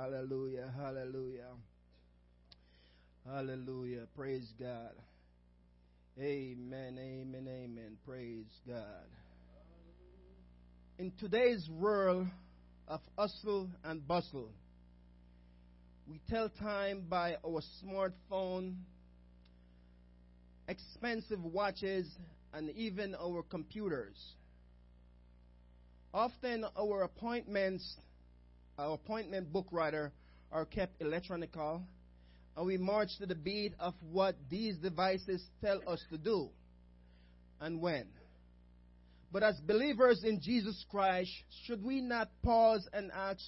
Hallelujah, hallelujah. Hallelujah. Praise God. Amen, amen, amen. Praise God. In today's world of hustle and bustle, we tell time by our smartphone, expensive watches, and even our computers. Often our appointments, our appointment book rather, are kept electronical, and we march to the beat of what these devices tell us to do and when. But as believers in Jesus Christ, should we not pause and ask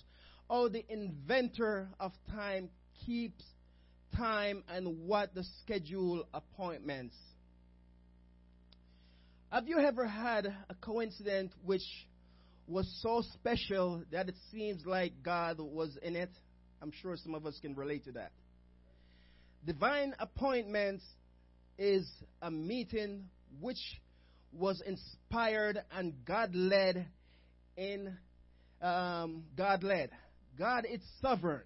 Oh, the inventor of time keeps time and what the schedule appointments? Have you ever had a coincidence which was so special that it seems like God was in it? I'm sure some of us can relate to that. Divine appointments is a meeting which was inspired and God led in um, God led. God is sovereign.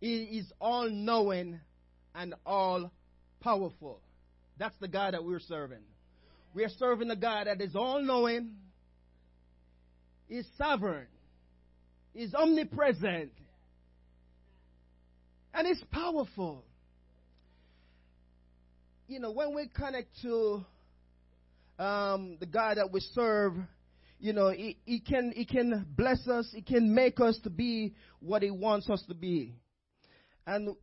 He is all knowing and all powerful. That's the God that we're serving. We are serving a God that is all knowing, is sovereign, is omnipresent, and is powerful. You know, when we connect to um, the God that we serve, you know, he, he can he can bless us. He can make us to be what He wants us to be, and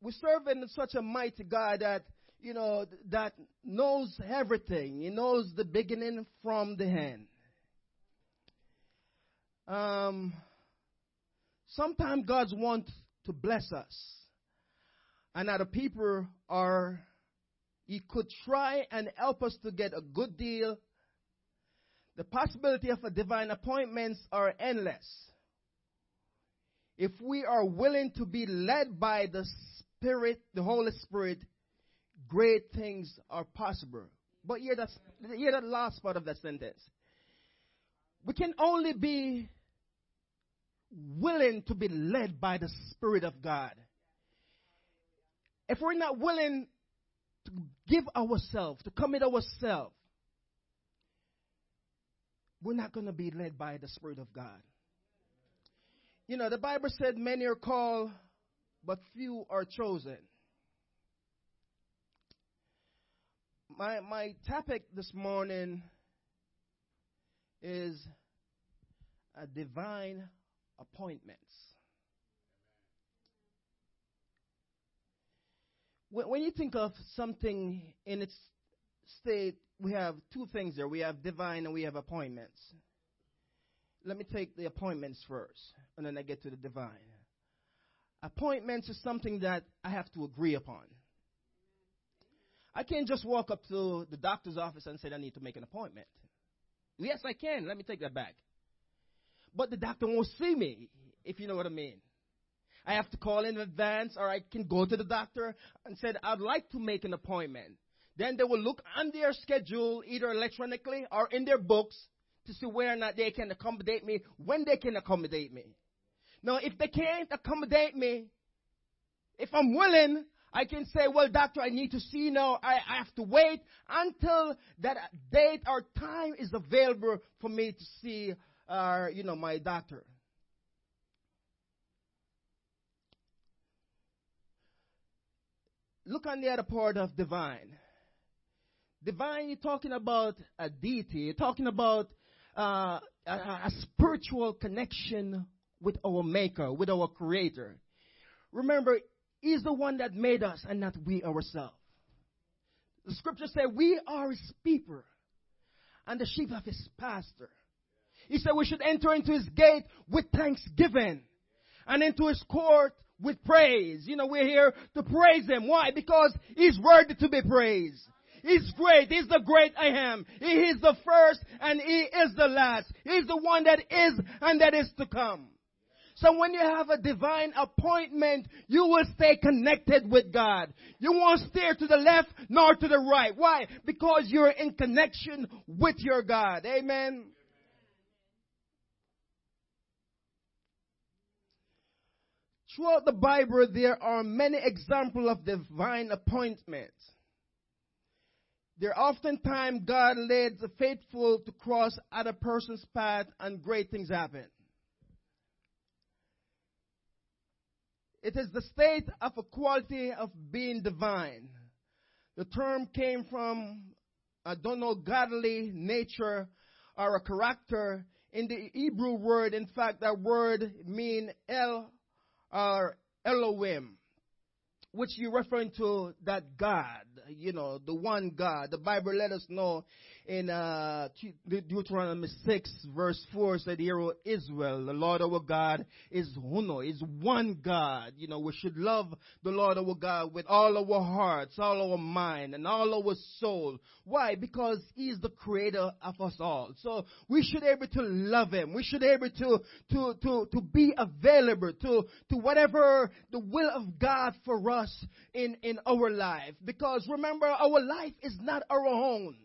we serve in such a mighty God that you know that knows everything. He knows the beginning from the end. Um, sometimes God wants to bless us, and other people are he could try and help us to get a good deal. The possibility of a divine appointments are endless. If we are willing to be led by the Spirit, the Holy Spirit, great things are possible. But hear hear that last part of that sentence. We can only be willing to be led by the Spirit of God. If we're not willing to give ourselves, to commit ourselves, we're not going to be led by the Spirit of God. You know, the Bible said many are called, but few are chosen. My, my topic this morning is a divine appointments. When, when you think of something in its state, we have two things there. We have divine and we have appointments. Let me take the appointments first, and then I get to the divine. Appointments is something that I have to agree upon. I can't just walk up to the doctor's office and say I need to make an appointment. Yes, I can. Let me take that back. But the doctor won't see me, if you know what I mean. I have to call in advance, or I can go to the doctor and said I'd like to make an appointment. Then they will look on their schedule, either electronically or in their books, to see whether or not they can accommodate me, when they can accommodate me. Now, if they can't accommodate me, if I'm willing, I can say, well, doctor, I need to see now. I, I have to wait until that date or time is available for me to see, uh, you know, my doctor. Look on the other part of divine. Divine, you're talking about a deity. You're talking about uh, a, a spiritual connection with our Maker, with our Creator. Remember, He's the one that made us and not we ourselves. The scripture says we are His people and the sheep of His pastor. He said we should enter into His gate with thanksgiving and into His court with praise. You know, we're here to praise Him. Why? Because He's worthy to be praised. He's great. He's the great I am. He is the first and He is the last. He's the one that is and that is to come. So when you have a divine appointment, you will stay connected with God. You won't steer to the left nor to the right. Why? Because you're in connection with your God. Amen. Throughout the Bible, there are many examples of divine appointments. There oftentimes God led the faithful to cross other person's path and great things happen. It is the state of a quality of being divine. The term came from, I don't know, godly nature or a character. In the Hebrew word, in fact, that word mean El or Elohim which you're referring to that God, you know, the one God. The Bible let us know in uh, Deuteronomy 6 verse 4 said, Hear, Israel, the Lord our God is Uno, is one God. You know, we should love the Lord our God with all our hearts, all our mind, and all our soul. Why? Because He is the creator of us all. So we should be able to love Him. We should be able to, to, to, to be available to, to whatever the will of God for us in, in our life. Because remember, our life is not our own.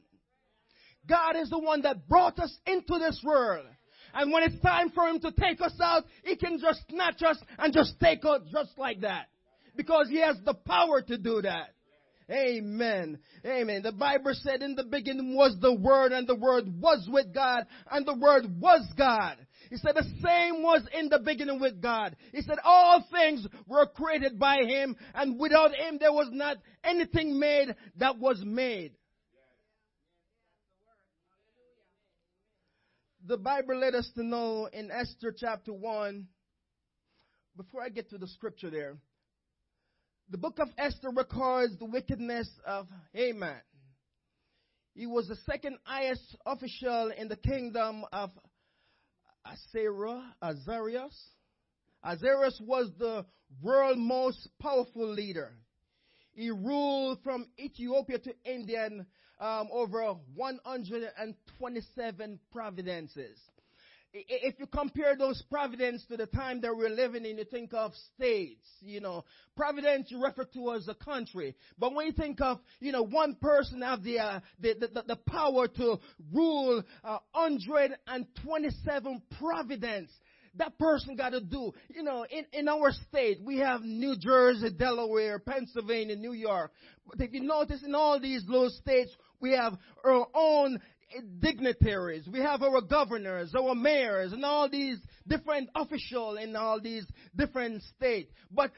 God is the one that brought us into this world. And when it's time for Him to take us out, He can just snatch us and just take us just like that. Because He has the power to do that. Amen. Amen. The Bible said in the beginning was the Word and the Word was with God and the Word was God. He said the same was in the beginning with God. He said all things were created by Him and without Him there was not anything made that was made. The Bible led us to know in Esther chapter 1, before I get to the scripture there, the book of Esther records the wickedness of Haman. He was the second highest official in the kingdom of Assyria, Ahasuerus. Ahasuerus was the world's most powerful leader. He ruled from Ethiopia to India um, over 127 providences. If you compare those providence to the time that we're living in, you think of states, you know. Providence you refer to as a country. But when you think of, you know, one person have the, uh, the, the, the, power to rule uh, 127 providence, that person got to do. You know, in, in our state, we have New Jersey, Delaware, Pennsylvania, New York. But if you notice in all these little states, we have our own dignitaries. We have our governors, our mayors, and all these different officials in all these different states. But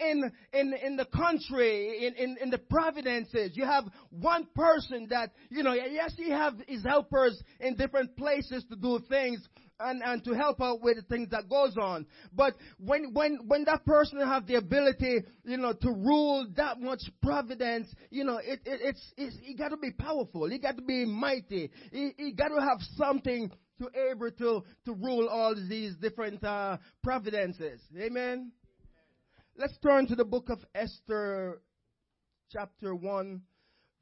in, in, in the country, in, in, in the providences, you have one person that, you know, yes, he have his helpers in different places to do things, and, and to help out with the things that goes on. But when, when, when that person have the ability, you know, to rule that much providence, you know, it, it it's, it's, he got to be powerful. He got to be mighty. He, he got to have something to able to, to rule all these different, uh, providences. Amen? Let's turn to the book of Esther, chapter 1,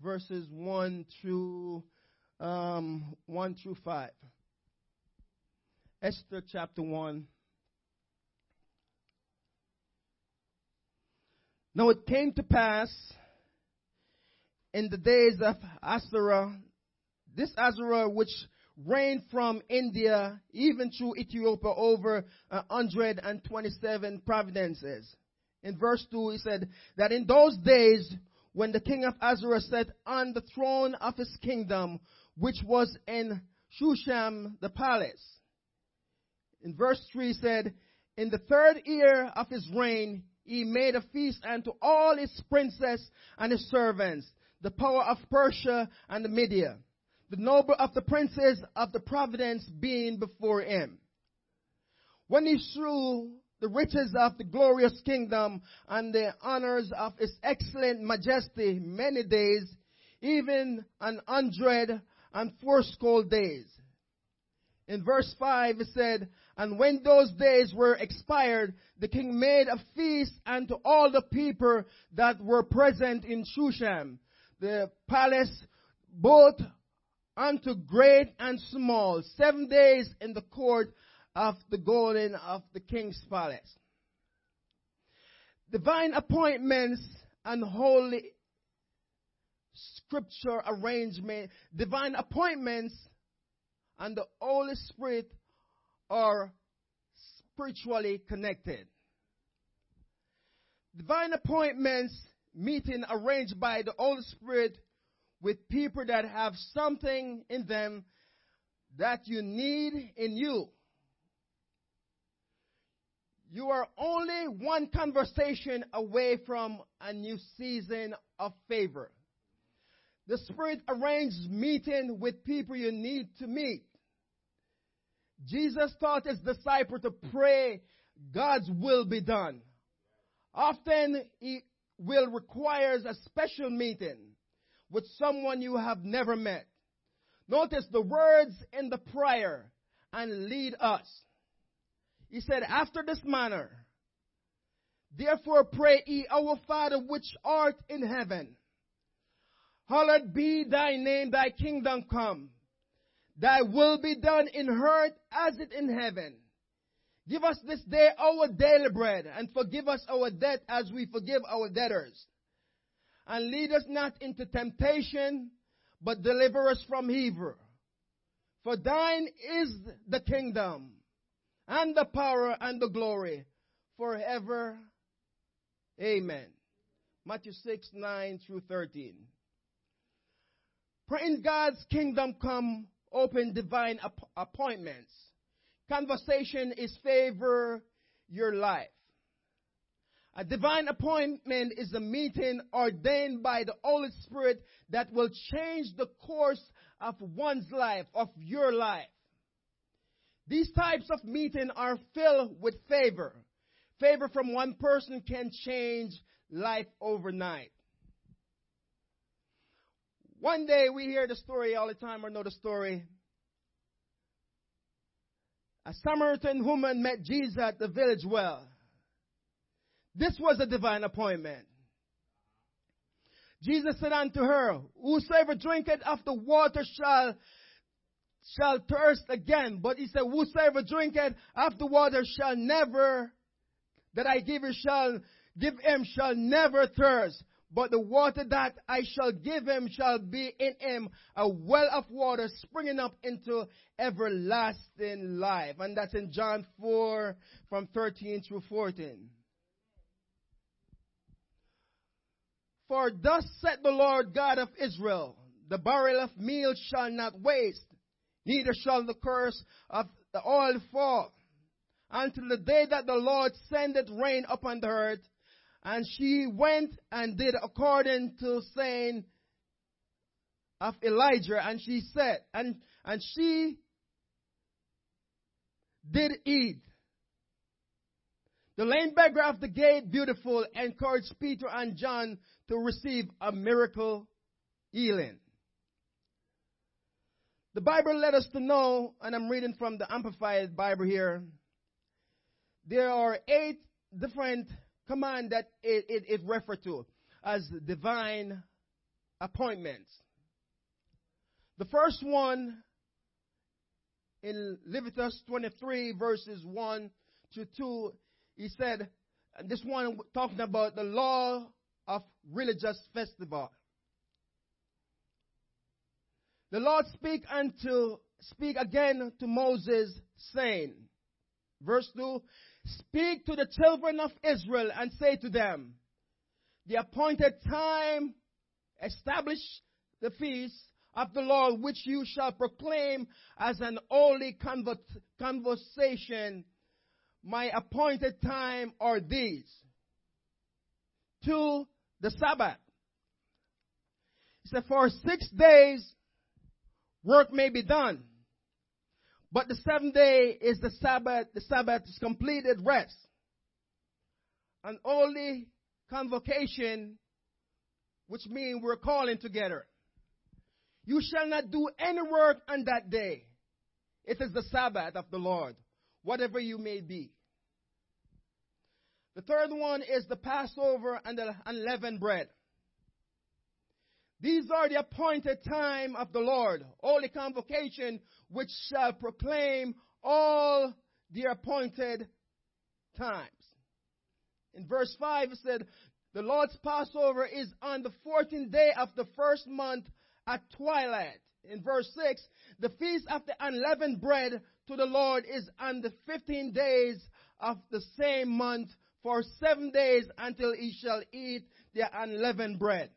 verses 1 through, um, 1 through 5. Esther chapter 1. Now it came to pass in the days of Ahasuerus, this Ahasuerus which reigned from India even through Ethiopia over 127 providences. In verse 2 he said that in those days when the king of Ahasuerus sat on the throne of his kingdom, which was in Shushan the palace, in verse 3 said, In the third year of his reign, he made a feast unto all his princes and his servants, the power of Persia and the Media, the noble of the princes of the providence being before him. When he slew the riches of the glorious kingdom and the honors of his excellent majesty many days, even an hundred and fourscore days. In verse 5 it said, and when those days were expired, the king made a feast unto all the people that were present in Shushan, the palace, both unto great and small, seven days in the court of the golden of the king's palace. Divine appointments and holy scripture arrangement, divine appointments and the Holy Spirit are spiritually connected. Divine appointments meeting arranged by the Holy Spirit with people that have something in them that you need in you. You are only one conversation away from a new season of favor. The Spirit arranges meeting with people you need to meet. Jesus taught his disciples to pray God's will be done. Often he will requires a special meeting with someone you have never met. Notice the words in the prayer and lead us. He said, after this manner, therefore pray ye our Father which art in heaven. Hallowed be thy name, thy kingdom come. Thy will be done in earth as it in heaven. Give us this day our daily bread, and forgive us our debt as we forgive our debtors. And lead us not into temptation, but deliver us from evil. For thine is the kingdom, and the power, and the glory, forever. Amen. Matthew 6, 9 through 13. Praying God's kingdom come, open divine ap- appointments. Conversation is favor your life. A divine appointment is a meeting ordained by the Holy Spirit that will change the course of one's life, of your life. These types of meeting are filled with favor. Favor from one person can change life overnight. One day we hear the story all the time or know the story. A Samaritan woman met Jesus at the village well. This was a divine appointment. Jesus said unto her, Whosoever drinketh of the water shall shall thirst again. But he said, Whosoever drinketh of the water shall never that I give him shall give him shall never thirst. But the water that I shall give him shall be in him a well of water springing up into everlasting life. And that's in John 4 from 13 through 14. For thus said the Lord God of Israel, the barrel of meal shall not waste, neither shall the curse of the oil fall, until the day that the Lord sendeth rain upon the earth. And she went and did according to saying of Elijah, and she said, and, and she did eat. The lame beggar of the gate, beautiful, encouraged Peter and John to receive a miracle healing. The Bible led us to know, and I'm reading from the Amplified Bible here, there are eight different commands that it, it, it to as divine appointments. The first one in Leviticus 23 verses 1 to 2, he said, this one talking about the law of religious festival. The Lord speak unto speak again to Moses, saying, verse 2, Speak to the children of Israel and say to them, The appointed time establish the feast of the Lord which you shall proclaim as an holy convocation. My appointed time are these. To the Sabbath. He said, for six days work may be done. But the seventh day is the Sabbath. The Sabbath is completed rest. An holy convocation, which means we're calling together. You shall not do any work on that day. It is the Sabbath of the Lord, whatever you may be. The third one is the Passover and the unleavened bread. These are the appointed time of the Lord, holy convocation, which shall proclaim all the appointed times. In verse 5 it said, the Lord's Passover is on the 14th day of the first month at twilight. In verse 6, the feast of the unleavened bread to the Lord is on the 15 days of the same month for seven days until he shall eat the unleavened bread.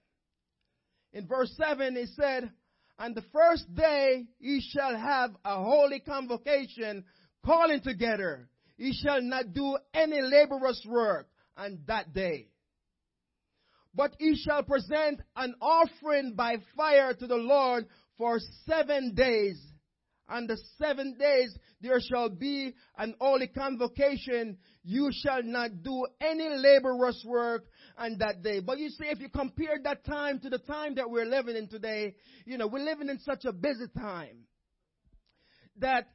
In verse 7, he said, On the first day ye shall have a holy convocation calling together. Ye shall not do any laborious work on that day. But ye shall present an offering by fire to the Lord for seven days. On the seven days there shall be an holy convocation. You shall not do any laborious work on that day. But you see, if you compare that time to the time that we're living in today, you know, we're living in such a busy time that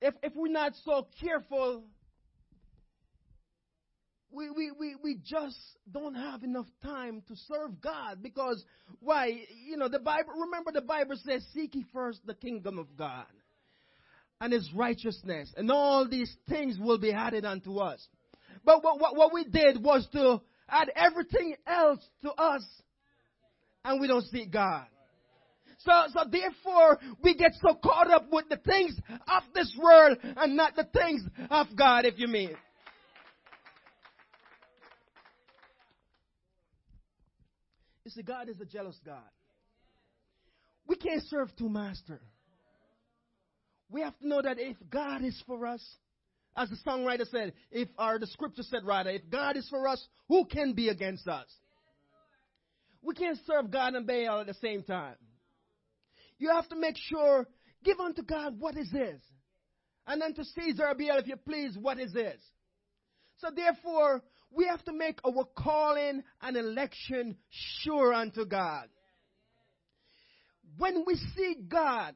if, if we're not so careful, we, we, we, we just don't have enough time to serve God because why? You know, the Bible, remember the Bible says, seek ye first the kingdom of God and his righteousness and all these things will be added unto us. But what, what, what we did was to add everything else to us and we don't seek God. So, so therefore, we get so caught up with the things of this world and not the things of God, if you mean. You see, God is a jealous God. We can't serve two masters. We have to know that if God is for us, as the songwriter said, if or the scripture said rather, if God is for us, who can be against us? We can't serve God and Baal at the same time. You have to make sure, give unto God what is his. And then to Caesar Baal, if you please, what is his. So therefore, we have to make our calling and election sure unto God. When we seek God,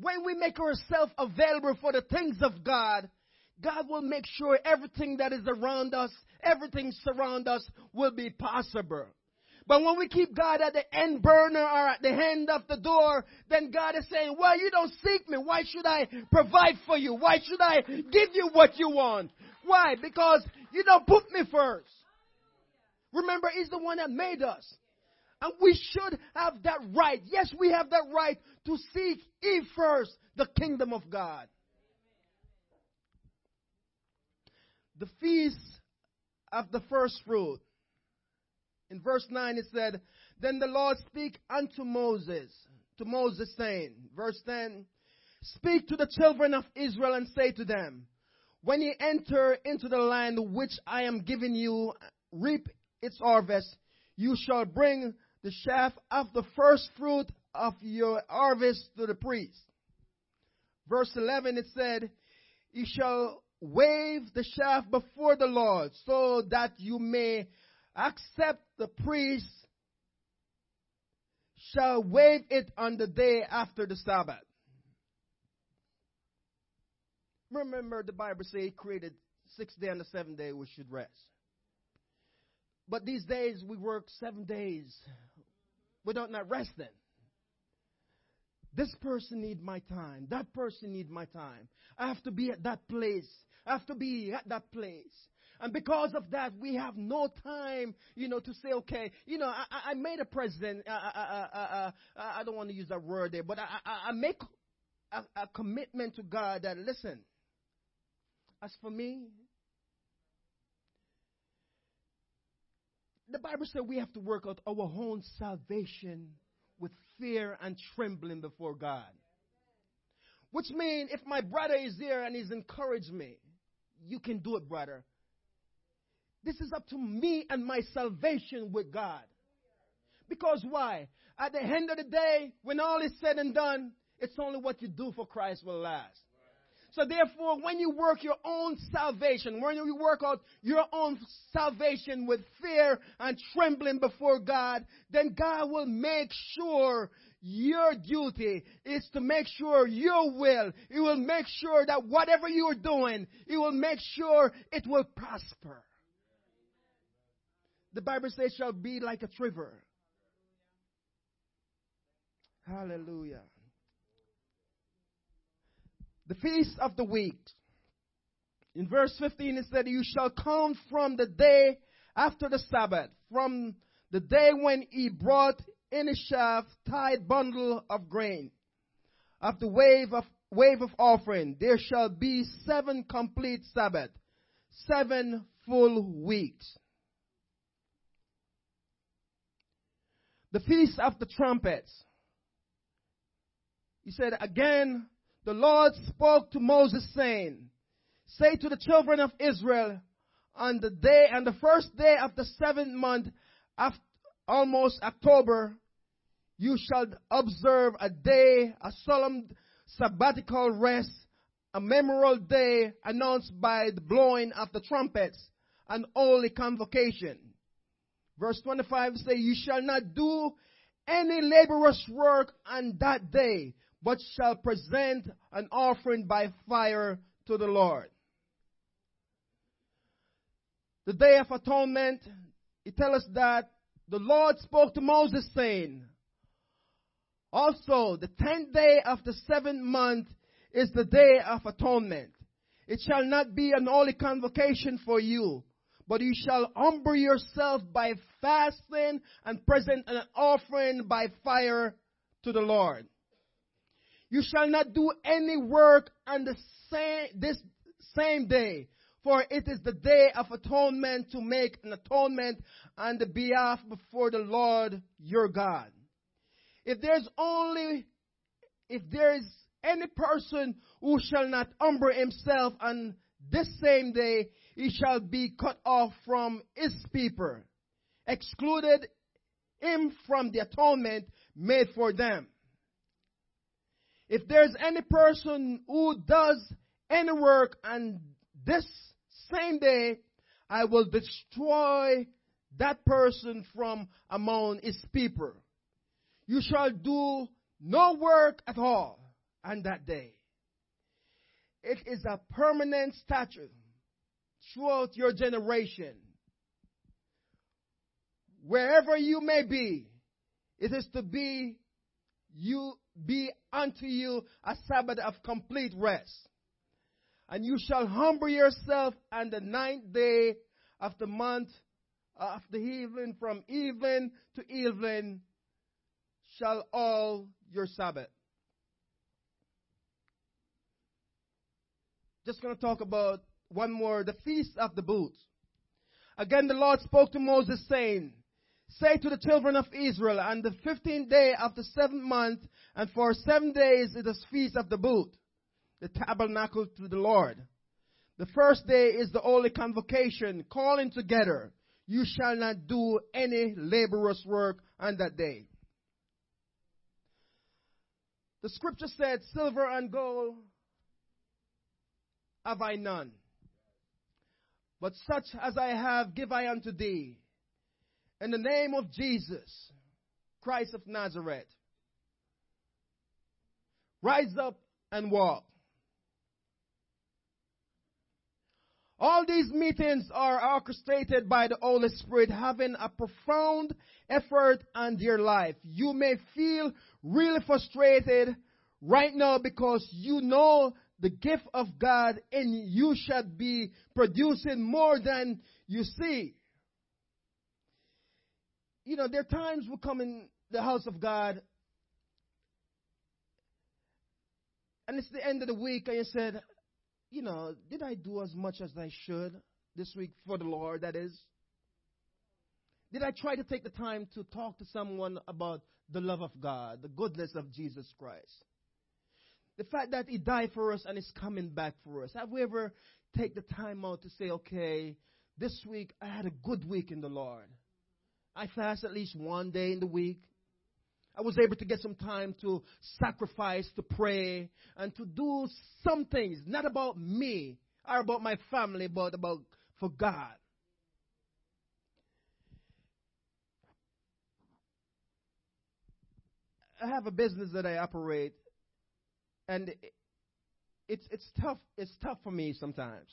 when we make ourselves available for the things of God, God will make sure everything that is around us, everything surround us will be possible. But when we keep God at the end burner or at the end of the door, then God is saying, well, you don't seek me. Why should I provide for you? Why should I give you what you want? Why? Because you don't put me first. Remember, He's the one that made us. And we should have that right. Yes, we have that right to seek ye first the kingdom of God. The feast of the first fruit. In verse 9 it said, Then the Lord speak unto Moses, to Moses saying, verse 10, Speak to the children of Israel and say to them, when ye enter into the land which I am giving you, reap its harvest, you shall bring the shaft of the first fruit of your harvest to the priest. Verse 11 it said, You shall wave the shaft before the Lord, so that you may accept the priest shall wave it on the day after the Sabbath. Remember, the Bible says He created six day and the seventh day we should rest. But these days we work seven days without not resting. This person need my time. That person need my time. I have to be at that place. Have to be at that place. And because of that, we have no time, you know, to say, okay, you know, I, I made a president. I, I, don't want to use that word there, but I, I, I make a, a commitment to God that, listen, as for me, the Bible said we have to work out our own salvation with fear and trembling before God. Which means if my brother is there and he's encouraged me, you can do it, brother. This is up to me and my salvation with God. Because why? At the end of the day, when all is said and done, it's only what you do for Christ will last. So therefore, when you work your own salvation, when you work out your own salvation with fear and trembling before God, then God will make sure your duty is to make sure your will, He will make sure that whatever you are doing, He will make sure it will prosper. The Bible says shall be like a river. Hallelujah. The feast of the week. In verse 15 it said, You shall come from the day after the Sabbath, from the day when he brought in a shaft tied bundle of grain. Of the wave of wave of offering, there shall be seven complete Sabbath, seven full weeks. The Feast of the Trumpets. He said, Again, the Lord spoke to Moses, saying, Say to the children of Israel, on the day, on the first day of the seventh month, after almost October, you shall observe a day, a solemn sabbatical rest, a memorial day announced by the blowing of the trumpets, an holy convocation. Verse 25 says, You shall not do any laborious work on that day, but shall present an offering by fire to the Lord. The Day of Atonement, it tells us that the Lord spoke to Moses saying, also, the tenth day of the seventh month is the day of atonement. It shall not be an holy convocation for you, but you shall humble yourself by fasting and present an offering by fire to the Lord. You shall not do any work on the same, this same day, for it is the day of atonement to make an atonement on the behalf before the Lord your God. If there's only, if there is any person who shall not humble himself on this same day, he shall be cut off from his people, excluded him from the atonement made for them. If there's any person who does any work on this same day, I will destroy that person from among his people. You shall do no work at all on that day. It is a permanent statute throughout your generation. Wherever you may be, it is to be you be unto you a Sabbath of complete rest. And you shall humble yourself on the ninth day of the month uh, of the evening, from evening to evening, shall all your Sabbath. Just going to talk about one more the Feast of the Booths. Again, the Lord spoke to Moses, saying, Say to the children of Israel, on the fifteenth day of the seventh month, and for seven days it is feast of the booth, the tabernacle to the Lord. The first day is the holy convocation, calling together. You shall not do any laborious work on that day. The scripture said, Silver and gold have I none. But such as I have give I unto thee in the name of Jesus, Christ of Nazareth. Rise up and walk. All these meetings are orchestrated by the Holy Spirit having a profound effort on your life. You may feel really frustrated right now because you know the gift of God and you should be producing more than you see you know, there are times we come in the house of God and it's the end of the week and you said, you know, did I do as much as I should this week for the Lord, that is? Did I try to take the time to talk to someone about the love of God, the goodness of Jesus Christ? The fact that He died for us and is coming back for us. Have we ever take the time out to say, okay, this week I had a good week in the Lord. I fast at least one day in the week. I was able to get some time to sacrifice, to pray, and to do some things, not about me or about my family, but about for God. I have a business that I operate, and it's it's tough. It's tough for me sometimes.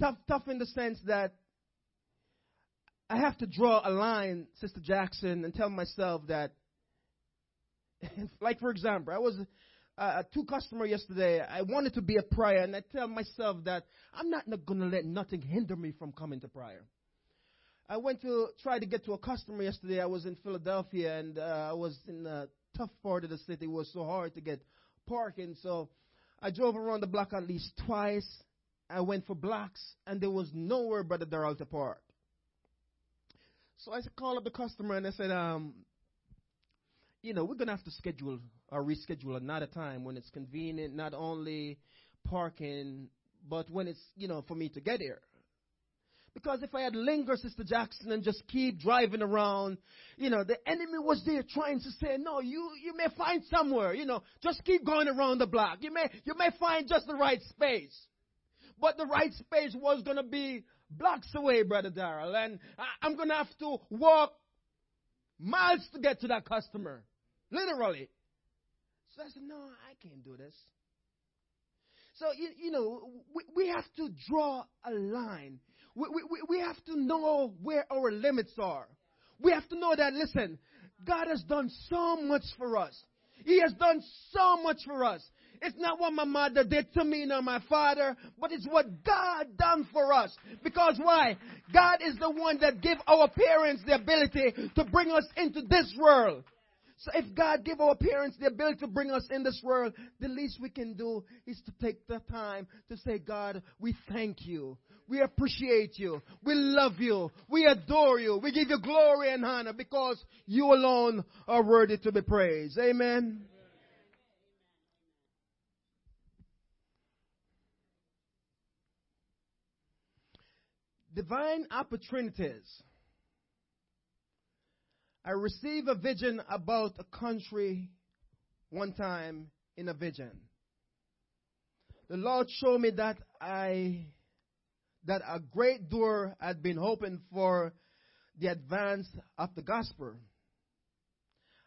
Tough, tough in the sense that I have to draw a line, Sister Jackson, and tell myself that, like for example, I was uh, two customer yesterday. I wanted to be a prayer, and I tell myself that I'm not, not to let nothing hinder me from coming to prayer. I went to try to get to a customer yesterday. I was in Philadelphia, and uh, I was in a tough part of the city. It was so hard to get parking, so I drove around the block at least twice, I went for blocks, and there was nowhere Brother Darrell to park. So I called up the customer and I said, um, you know, we're going to have to schedule or reschedule another time when it's convenient, not only parking, but when it's, you know, for me to get here. Because if I had lingered, Sister Jackson, and just keep driving around, you know, the enemy was there trying to say, no, you, you may find somewhere, you know, just keep going around the block. You may, you may find just the right space. But the right space was going to be blocks away, Brother Darrell. And I, I'm going to have to walk miles to get to that customer. Literally. So I said, no, I can't do this. So, you, you know, we, we have to draw a line. We, we, we have to know where our limits are. We have to know that, listen, God has done so much for us. He has done so much for us. It's not what my mother did to me nor my father, but it's what God done for us. Because why? God is the one that give our parents the ability to bring us into this world. So if God give our parents the ability to bring us in this world, the least we can do is to take the time to say, God, we thank you. We appreciate you. We love you. We adore you. We give you glory and honor because you alone are worthy to be praised. Amen. Divine opportunities. I received a vision about a country one time in a vision. The Lord showed me that I that a great door had been opened for the advance of the gospel.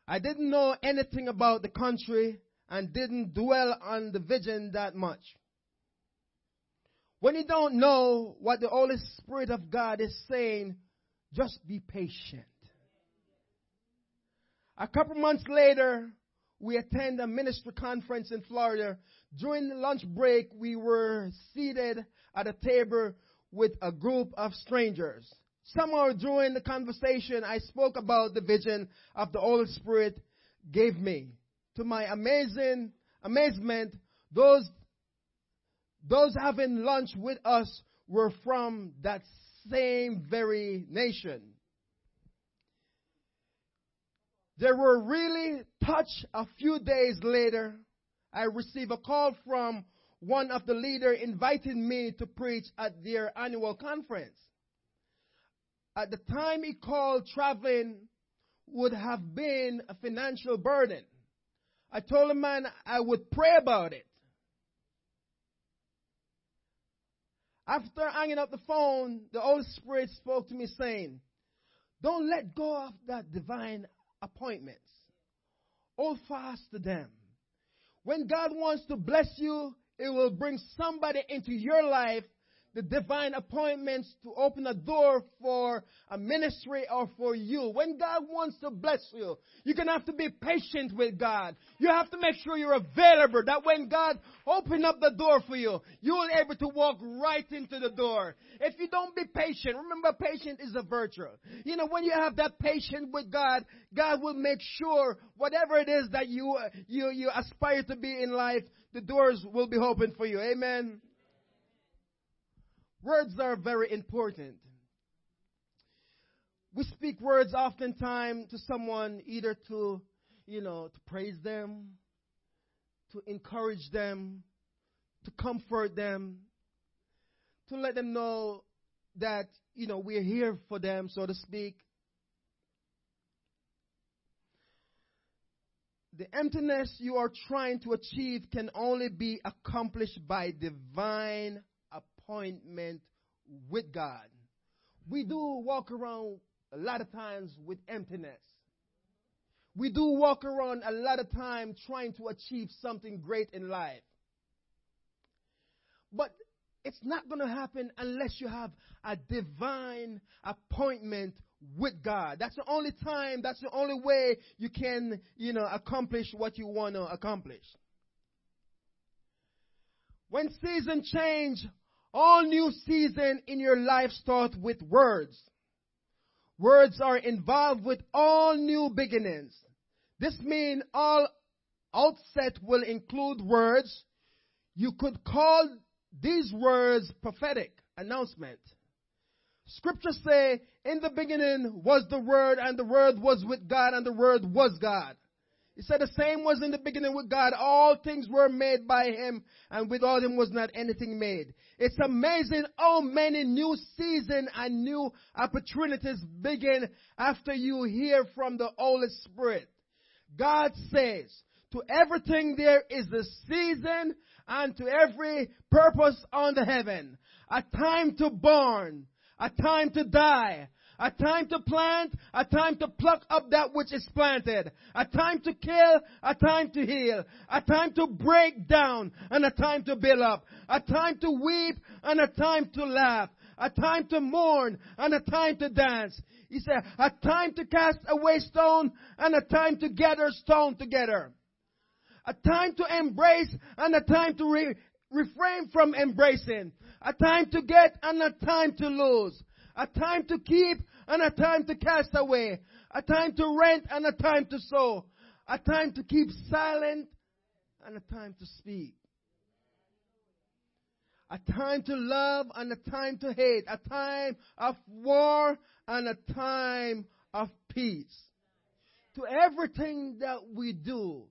I didn't know anything about the country and didn't dwell on the vision that much. When you don't know what the Holy Spirit of God is saying, just be patient. A couple months later, we attend a ministry conference in Florida. During the lunch break, we were seated at a table with a group of strangers. Somewhere during the conversation, I spoke about the vision of the Holy Spirit gave me. To my amazing amazement, those those having lunch with us were from that same very nation. They were really touched a few days later. I received a call from one of the leaders inviting me to preach at their annual conference. At the time he called, traveling would have been a financial burden. I told the man I would pray about it. After hanging up the phone, the Holy Spirit spoke to me saying, Don't let go of that divine appointments. Hold fast to them. When God wants to bless you, it will bring somebody into your life the divine appointments to open a door for a ministry or for you. When God wants to bless you, you're going to have to be patient with God. You have to make sure you're available that when God open up the door for you, you will be able to walk right into the door. If you don't be patient, remember patient is a virtue. You know, when you have that patience with God, God will make sure whatever it is that you, you, you aspire to be in life, the doors will be open for you. Amen. Words are very important. We speak words oftentimes to someone either to, you know, to praise them, to encourage them, to comfort them, to let them know that, you know, we're here for them, so to speak. The emptiness you are trying to achieve can only be accomplished by divine appointment with God. We do walk around a lot of times with emptiness. We do walk around a lot of time trying to achieve something great in life. But it's not going to happen unless you have a divine appointment with God. That's the only time, that's the only way you can, you know, accomplish what you want to accomplish. When season change, all new season in your life starts with words. Words are involved with all new beginnings. This means all outset will include words. You could call these words prophetic announcement. Scriptures say, in the beginning was the Word, and the Word was with God, and the Word was God. He said the same was in the beginning with God. All things were made by Him, and without Him was not anything made. It's amazing how many new seasons and new opportunities begin after you hear from the Holy Spirit. God says, to everything there is a season, and to every purpose under heaven. A time to born, a time to die, a time to plant, a time to pluck up that which is planted, a time to kill, a time to heal, a time to break down, and a time to build up, a time to weep, and a time to laugh, a time to mourn, and a time to dance. He said, a time to cast away stone, and a time to gather stone together. A time to embrace, and a time to re- refrain from embracing. A time to get, and a time to lose a time to keep and a time to cast away, a time to rent and a time to sow, a time to keep silent and a time to speak. A time to love and a time to hate, a time of war and a time of peace. To everything that we do,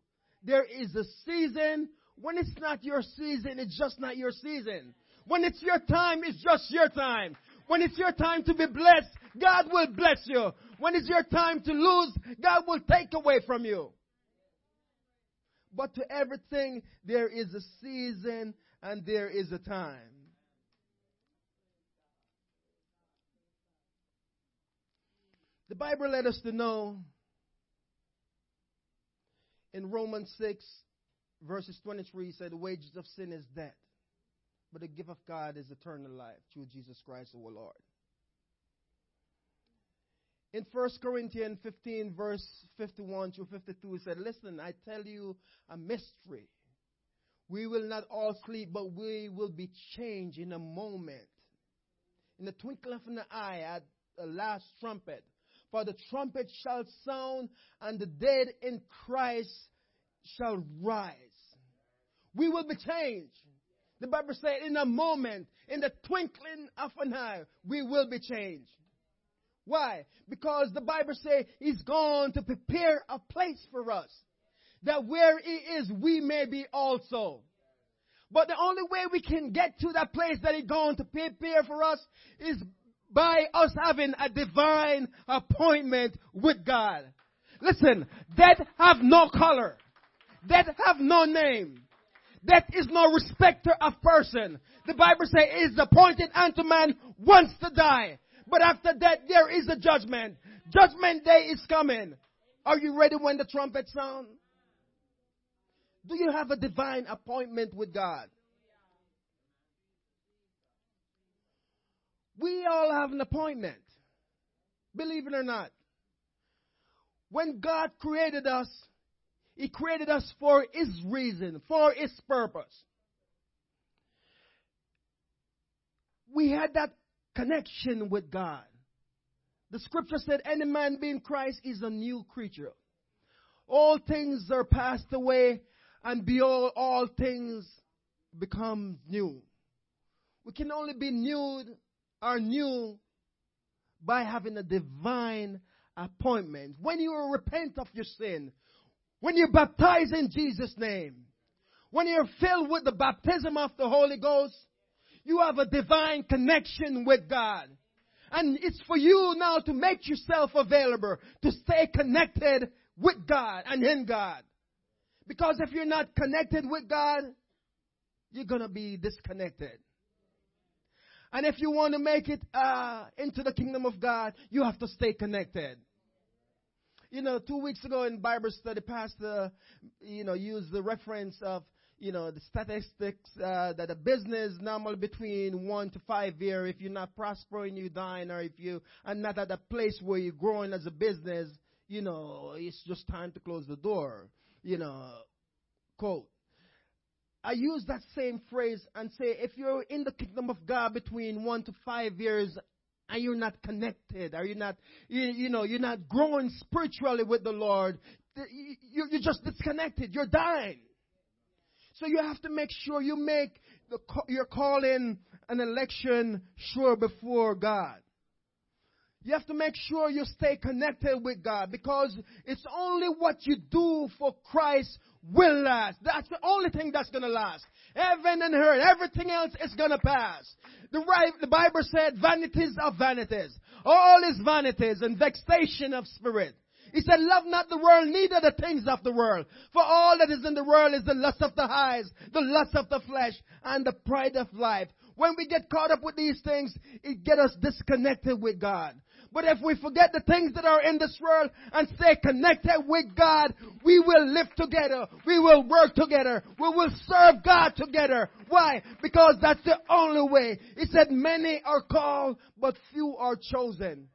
there is a season. When it's not your season, it's just not your season. When it's your time, it's just your time. When it's your time to be blessed, God will bless you. When it's your time to lose, God will take away from you. But to everything, there is a season and there is a time. The Bible let us to know in Romans 6, verses 23, said, The wages of sin is death but the gift of God is eternal life through Jesus Christ our Lord. In 1 Corinthians 15, verse 51 to 52, it said, Listen, I tell you a mystery. We will not all sleep, but we will be changed in a moment. In the twinkling of an eye at the last trumpet. For the trumpet shall sound, and the dead in Christ shall rise. We will be changed. The Bible says, in a moment, in the twinkling of an eye, we will be changed. Why? Because the Bible says he's gone to prepare a place for us. That where He is, we may be also. But the only way we can get to that place that he's gone to prepare for us is by us having a divine appointment with God. Listen, death have no color. Death have no name. Death is no respecter of person. The Bible says it is appointed unto man once to die. But after that, there is a judgment. Judgment day is coming. Are you ready when the trumpet sound? Do you have a divine appointment with God? We all have an appointment. Believe it or not. When God created us, he created us for His reason, for His purpose. We had that connection with God. The scripture said, Any man being Christ is a new creature. All things are passed away, and behold, all things become new. We can only be new or new by having a divine appointment. When you repent of your sin, when you're baptized in Jesus' name, when you're filled with the baptism of the Holy Ghost, you have a divine connection with God. And it's for you now to make yourself available to stay connected with God and in God. Because if you're not connected with God, you're going to be disconnected. And if you want to make it uh, into the kingdom of God, you have to stay connected. You know, two weeks ago in Bible study, Pastor, you know, used the reference of, you know, the statistics uh, that a business normally between one to five year, if you're not prospering, you dying, or if you are not at a place where you're growing as a business, you know, it's just time to close the door. You know, quote. I use that same phrase and say, if you're in the kingdom of God between one to five years, and you're not connected, are you not, you, you know, you're not growing spiritually with the Lord, you're just disconnected. You're dying. So you have to make sure you make the, you're calling an election sure before God. You have to make sure you stay connected with God because it's only what you do for Christ will last. That's the only thing that's gonna last. Heaven and earth, everything else is gonna pass. The, right, the Bible said vanities of vanities. All is vanities and vexation of spirit. He said, love not the world, neither the things of the world. For all that is in the world is the lust of the eyes, the lust of the flesh, and the pride of life. When we get caught up with these things, it get us disconnected with God. But if we forget the things that are in this world and stay connected with God, we will live together. We will work together. We will serve God together. Why? Because that's the only way. He said many are called, but few are chosen.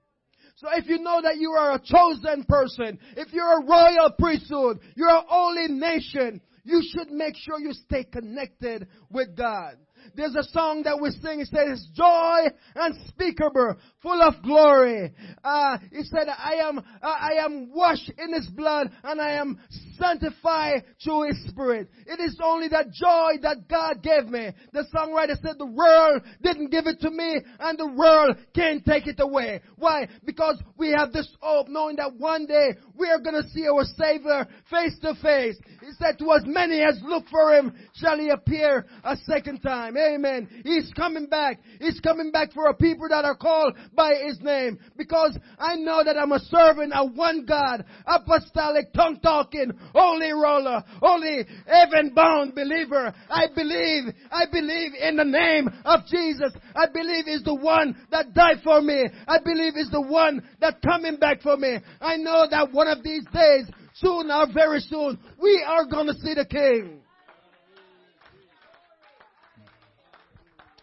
So if you know that you are a chosen person, if you're a royal priesthood, you're a holy nation, you should make sure you stay connected with God. There's a song that we sing. It says, joy unspeakable, full of glory. Uh, he said, I am, uh, I am washed in his blood and I am sanctified through his spirit. It is only that joy that God gave me. The songwriter said, the world didn't give it to me and the world can't take it away. Why? Because we have this hope knowing that one day we are going to see our Savior face to face. He said to as many as look for him shall he appear a second time. Amen. He's coming back. He's coming back for a people that are called by his name. Because I know that I'm a servant of one God, apostolic, tongue talking, holy roller, holy heaven bound believer. I believe, I believe in the name of Jesus. I believe is the one that died for me. I believe is the one that coming back for me. I know that one of these days soon or very soon, we are going to see the King.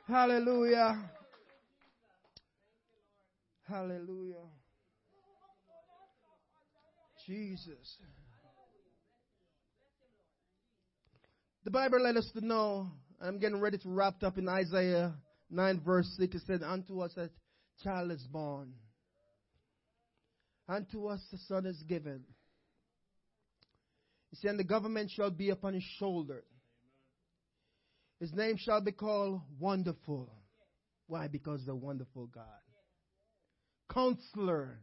Hallelujah. Hallelujah. Jesus. The Bible let us to know, I'm getting ready to wrap up in Isaiah 9 verse 6. It said, Unto us a child is born. Unto us a son is given he said, And the government shall be upon his shoulder. His name shall be called Wonderful. Why? Because the wonderful God. Counselor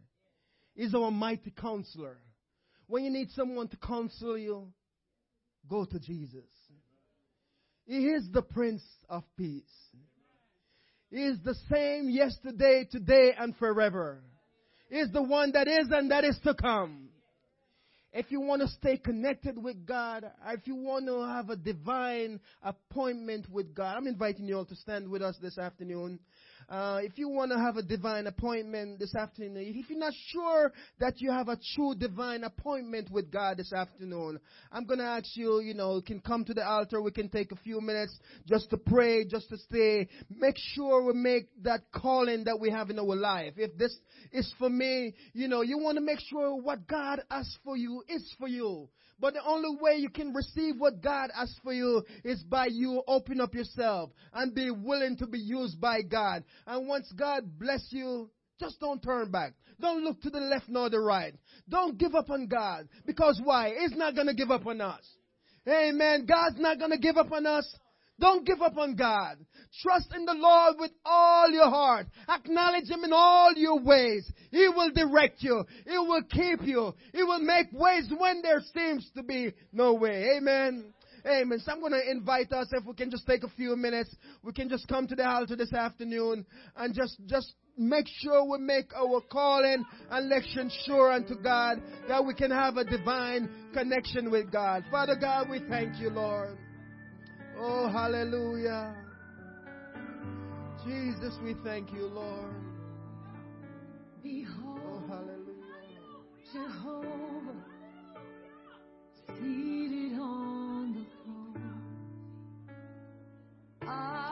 is our mighty counselor. When you need someone to counsel you, go to Jesus. He is the Prince of Peace. He is the same yesterday, today, and forever. He is the one that is and that is to come. If you want to stay connected with God, if you want to have a divine appointment with God, I'm inviting you all to stand with us this afternoon. Uh, if you want to have a divine appointment this afternoon, if you're not sure that you have a true divine appointment with God this afternoon, I'm going to ask you, you know, you can come to the altar. We can take a few minutes just to pray, just to stay. Make sure we make that calling that we have in our life. If this is for me, you know, you want to make sure what God has for you is for you. But the only way you can receive what God has for you is by you open up yourself and be willing to be used by God. And once God bless you, just don't turn back. Don't look to the left nor the right. Don't give up on God. Because why? He's not gonna give up on us. Amen. God's not gonna give up on us. Don't give up on God. Trust in the Lord with all your heart. Acknowledge Him in all your ways. He will direct you. He will keep you. He will make ways when there seems to be no way. Amen. Amen. So I'm going to invite us if we can just take a few minutes. We can just come to the altar this afternoon and just, just make sure we make our calling and election sure unto God that we can have a divine connection with God. Father God, we thank you, Lord. Oh, hallelujah. Jesus, we thank you, Lord. Behold, oh, hallelujah. Jehovah, seated on the throne. Abba,